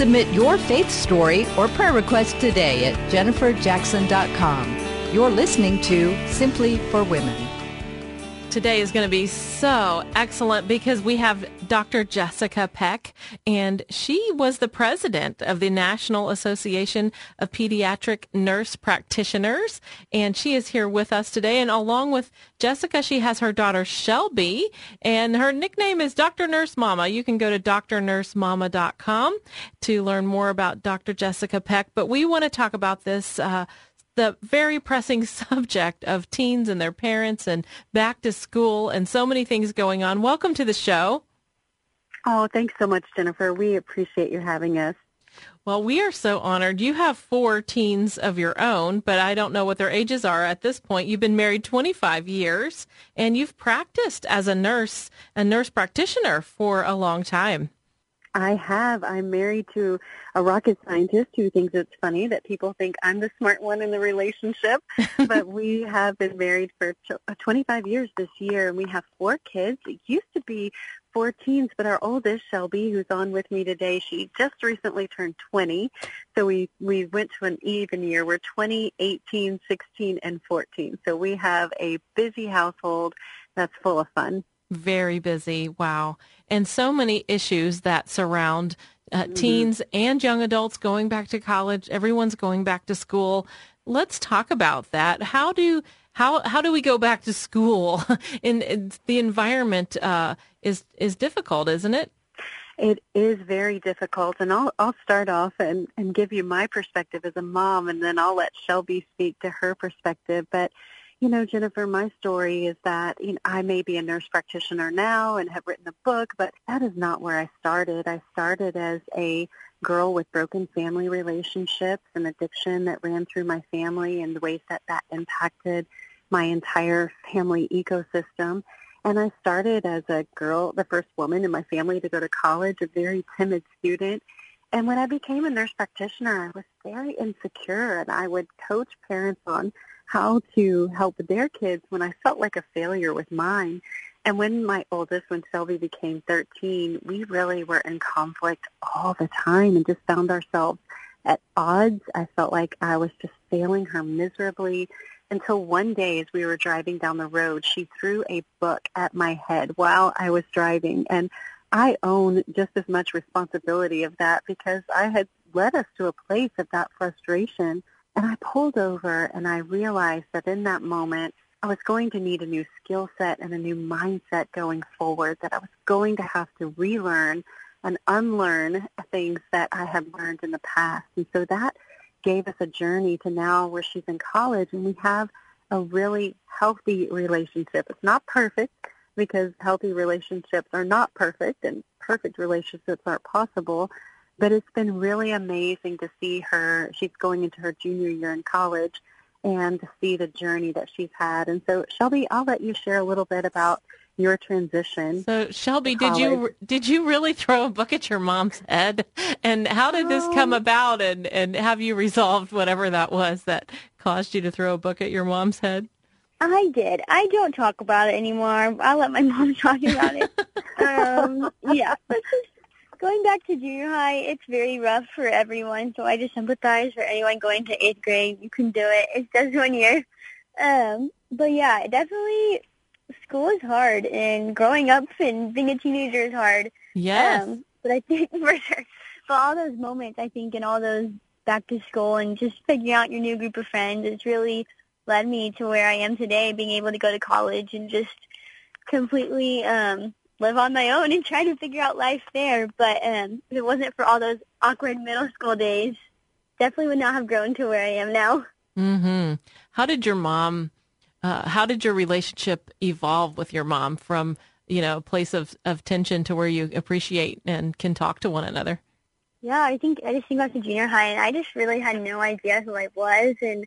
Submit your faith story or prayer request today at jenniferjackson.com. You're listening to Simply for Women. Today is going to be so excellent because we have Dr. Jessica Peck, and she was the president of the National Association of Pediatric Nurse Practitioners, and she is here with us today. And along with Jessica, she has her daughter Shelby, and her nickname is Dr. Nurse Mama. You can go to drnursemama.com to learn more about Dr. Jessica Peck. But we want to talk about this uh, the very pressing subject of teens and their parents and back to school and so many things going on. Welcome to the show. Oh, thanks so much, Jennifer. We appreciate you having us. Well, we are so honored. You have four teens of your own, but I don't know what their ages are at this point. You've been married 25 years and you've practiced as a nurse, a nurse practitioner for a long time. I have. I'm married to a rocket scientist who thinks it's funny that people think I'm the smart one in the relationship. but we have been married for uh, 25 years this year, and we have four kids. It used to be four teens, but our oldest, Shelby, who's on with me today, she just recently turned 20. So we, we went to an even year. We're 20, 18, 16, and 14. So we have a busy household that's full of fun. Very busy. Wow. And so many issues that surround uh, mm-hmm. teens and young adults going back to college. Everyone's going back to school. Let's talk about that. How do how how do we go back to school? in, in the environment uh, is is difficult, isn't it? It is very difficult, and I'll I'll start off and and give you my perspective as a mom, and then I'll let Shelby speak to her perspective. But you know, Jennifer, my story is that you know, I may be a nurse practitioner now and have written a book, but that is not where I started. I started as a girl with broken family relationships and addiction that ran through my family and the ways that that impacted my entire family ecosystem. And I started as a girl, the first woman in my family to go to college, a very timid student. And when I became a nurse practitioner, I was very insecure and I would coach parents on how to help their kids when I felt like a failure with mine. And when my oldest, when Shelby became 13, we really were in conflict all the time and just found ourselves at odds. I felt like I was just failing her miserably until one day as we were driving down the road, she threw a book at my head while I was driving. And I own just as much responsibility of that because I had led us to a place of that frustration and I pulled over and I realized that in that moment, I was going to need a new skill set and a new mindset going forward, that I was going to have to relearn and unlearn things that I had learned in the past. And so that gave us a journey to now where she's in college and we have a really healthy relationship. It's not perfect because healthy relationships are not perfect and perfect relationships aren't possible, but it's been really amazing to see her. She's going into her junior year in college and to see the journey that she's had. And so, Shelby, I'll let you share a little bit about your transition. So, Shelby, did you did you really throw a book at your mom's head? And how did this come about? And and have you resolved whatever that was that caused you to throw a book at your mom's head? I did. I don't talk about it anymore. I let my mom talk about it. um, yeah, going back to junior high, it's very rough for everyone. So I just sympathize for anyone going to eighth grade. You can do it. It's just one year. Um, but yeah, definitely school is hard and growing up and being a teenager is hard. Yes. Um, but I think for sure, for all those moments, I think and all those back to school and just figuring out your new group of friends, it's really led me to where I am today, being able to go to college and just completely um, live on my own and try to figure out life there. But um, if it wasn't for all those awkward middle school days, definitely would not have grown to where I am now. Mm-hmm. How did your mom? Uh, how did your relationship evolve with your mom from you know, a place of, of tension to where you appreciate and can talk to one another. Yeah, I think I just think about to junior high, and I just really had no idea who I was, and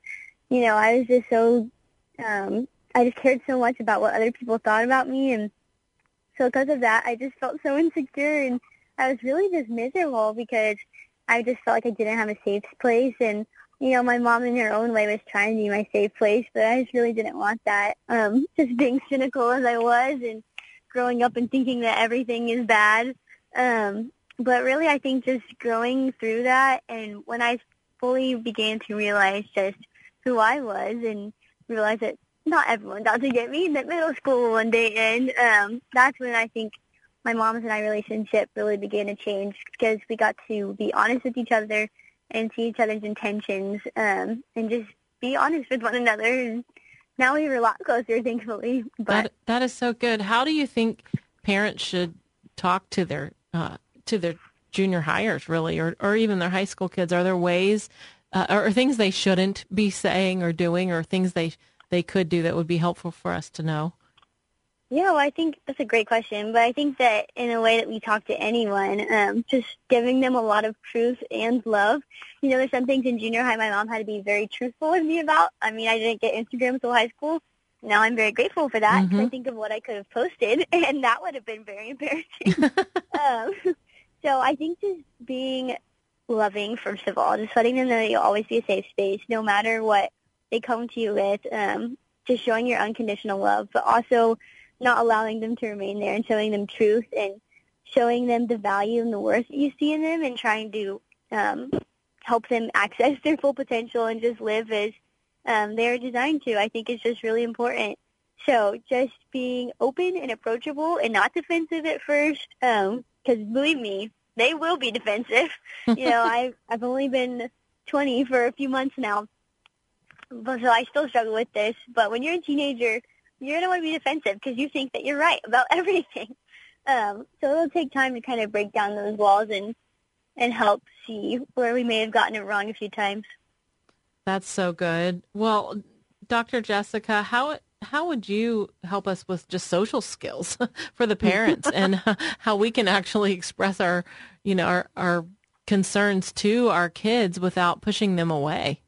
you know, I was just so, um, I just cared so much about what other people thought about me, and so because of that, I just felt so insecure, and I was really just miserable because I just felt like I didn't have a safe place, and you know, my mom in her own way was trying to be my safe place, but I just really didn't want that. Um, just being cynical as I was, and growing up and thinking that everything is bad. Um, but really, I think just growing through that, and when I fully began to realize just who I was, and realize that not everyone to get me that middle school one day and um, that's when I think my mom's and I relationship really began to change because we got to be honest with each other and see each other's intentions um, and just be honest with one another. And now we're a lot closer, thankfully. But that that is so good. How do you think parents should talk to their uh, to their junior hires really or, or even their high school kids are there ways uh, or things they shouldn't be saying or doing or things they they could do that would be helpful for us to know yeah well i think that's a great question but i think that in a way that we talk to anyone um, just giving them a lot of truth and love you know there's some things in junior high my mom had to be very truthful with me about i mean i didn't get instagram until high school now I'm very grateful for that. Mm-hmm. I think of what I could have posted, and that would have been very embarrassing. um, so I think just being loving, first of all, just letting them know that you'll always be a safe space, no matter what they come to you with. Um, just showing your unconditional love, but also not allowing them to remain there and showing them truth and showing them the value and the worth that you see in them and trying to um, help them access their full potential and just live as um, they're designed to, I think is just really important. So just being open and approachable and not defensive at first, because um, believe me, they will be defensive. you know, I've I've only been 20 for a few months now, but so I still struggle with this. But when you're a teenager, you're gonna want to be defensive because you think that you're right about everything. Um, so it'll take time to kind of break down those walls and and help see where we may have gotten it wrong a few times. That's so good. Well, Dr. Jessica, how how would you help us with just social skills for the parents and how we can actually express our, you know, our, our concerns to our kids without pushing them away?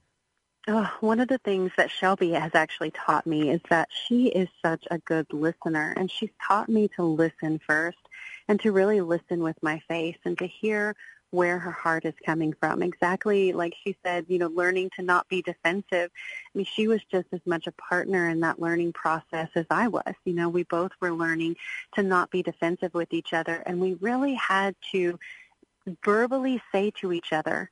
Oh, one of the things that Shelby has actually taught me is that she is such a good listener and she's taught me to listen first and to really listen with my face and to hear where her heart is coming from. Exactly like she said, you know, learning to not be defensive. I mean, she was just as much a partner in that learning process as I was. You know, we both were learning to not be defensive with each other and we really had to verbally say to each other,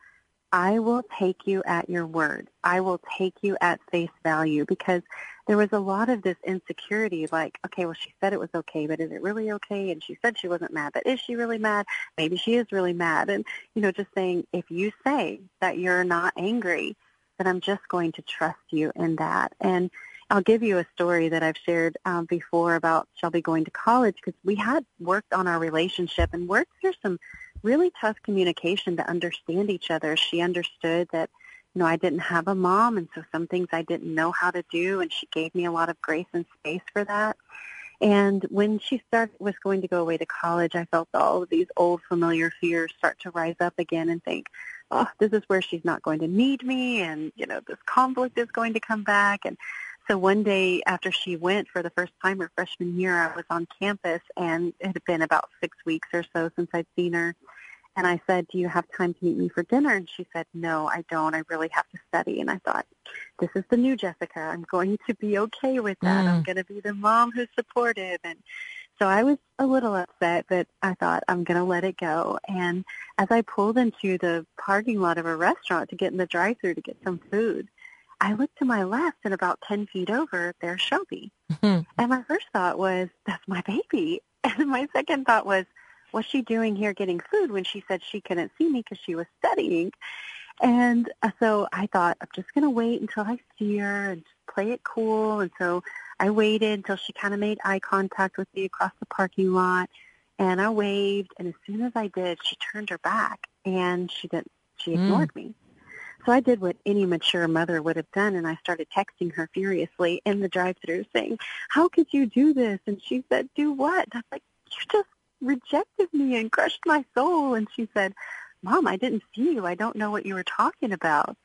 I will take you at your word. I will take you at face value because there was a lot of this insecurity like, okay, well, she said it was okay, but is it really okay? And she said she wasn't mad, but is she really mad? Maybe she is really mad. And, you know, just saying, if you say that you're not angry, then I'm just going to trust you in that. And I'll give you a story that I've shared um, before about Shelby going to college because we had worked on our relationship and worked through some really tough communication to understand each other. She understood that, you know, I didn't have a mom, and so some things I didn't know how to do, and she gave me a lot of grace and space for that. And when she started was going to go away to college, I felt all of these old familiar fears start to rise up again and think, oh, this is where she's not going to need me, and you know, this conflict is going to come back, and so one day after she went for the first time her freshman year, I was on campus and it had been about six weeks or so since I'd seen her. And I said, do you have time to meet me for dinner? And she said, no, I don't. I really have to study. And I thought, this is the new Jessica. I'm going to be okay with that. Mm. I'm going to be the mom who's supportive. And so I was a little upset, but I thought I'm going to let it go. And as I pulled into the parking lot of a restaurant to get in the drive-through to get some food, I looked to my left and about 10 feet over, there's Shelby. Mm-hmm. And my first thought was, that's my baby. And my second thought was, what's she doing here getting food when she said she couldn't see me because she was studying? And uh, so I thought, I'm just going to wait until I see her and just play it cool. And so I waited until she kind of made eye contact with me across the parking lot. And I waved. And as soon as I did, she turned her back and she didn't, she ignored mm. me. So I did what any mature mother would have done, and I started texting her furiously in the drive-through saying, how could you do this? And she said, do what? I was like, you just rejected me and crushed my soul. And she said, Mom, I didn't see you. I don't know what you were talking about.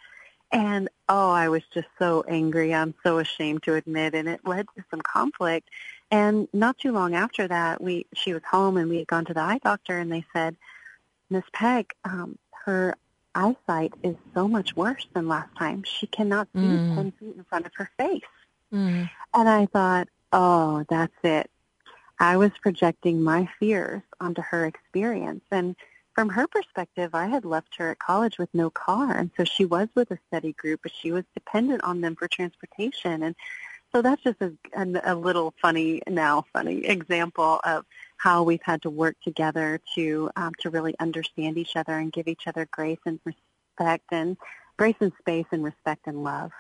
And oh, I was just so angry. I'm so ashamed to admit, and it led to some conflict. And not too long after that, we she was home and we had gone to the eye doctor, and they said, Miss Peck, um, her eyesight is so much worse than last time. She cannot see mm. ten feet in front of her face. Mm. And I thought, oh, that's it. I was projecting my fears onto her experience, and from her perspective, I had left her at college with no car, and so she was with a study group, but she was dependent on them for transportation. And so that's just a, a, a little funny, now funny example of how we've had to work together to um, to really understand each other and give each other grace and respect and grace and space and respect and love.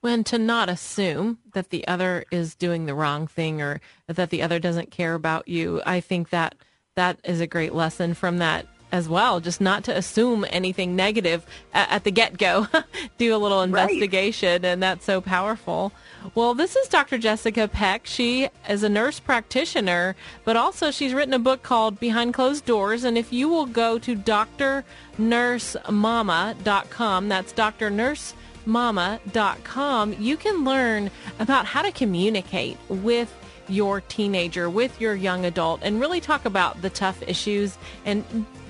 When to not assume that the other is doing the wrong thing or that the other doesn't care about you, I think that that is a great lesson from that as well, just not to assume anything negative at, at the get go. Do a little investigation, right. and that's so powerful. Well, this is Dr. Jessica Peck. She is a nurse practitioner, but also she's written a book called Behind Closed Doors. And if you will go to drnursemama.com, that's drnursemama.com, you can learn about how to communicate with your teenager, with your young adult, and really talk about the tough issues and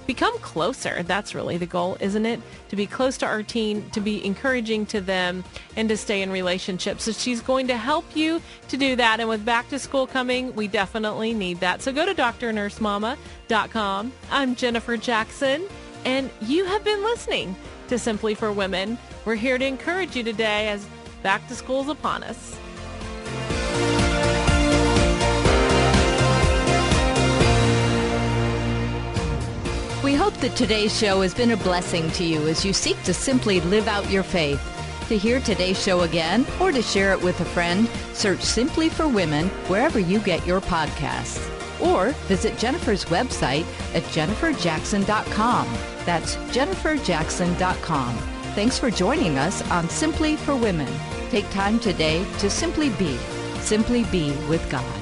become closer. That's really the goal, isn't it? To be close to our teen, to be encouraging to them, and to stay in relationships. So she's going to help you to do that. And with back to school coming, we definitely need that. So go to drnursemama.com. I'm Jennifer Jackson, and you have been listening to Simply for Women. We're here to encourage you today as back to school is upon us. We hope that today's show has been a blessing to you as you seek to simply live out your faith. To hear today's show again or to share it with a friend, search Simply for Women wherever you get your podcasts. Or visit Jennifer's website at jenniferjackson.com. That's jenniferjackson.com. Thanks for joining us on Simply for Women. Take time today to simply be, simply be with God.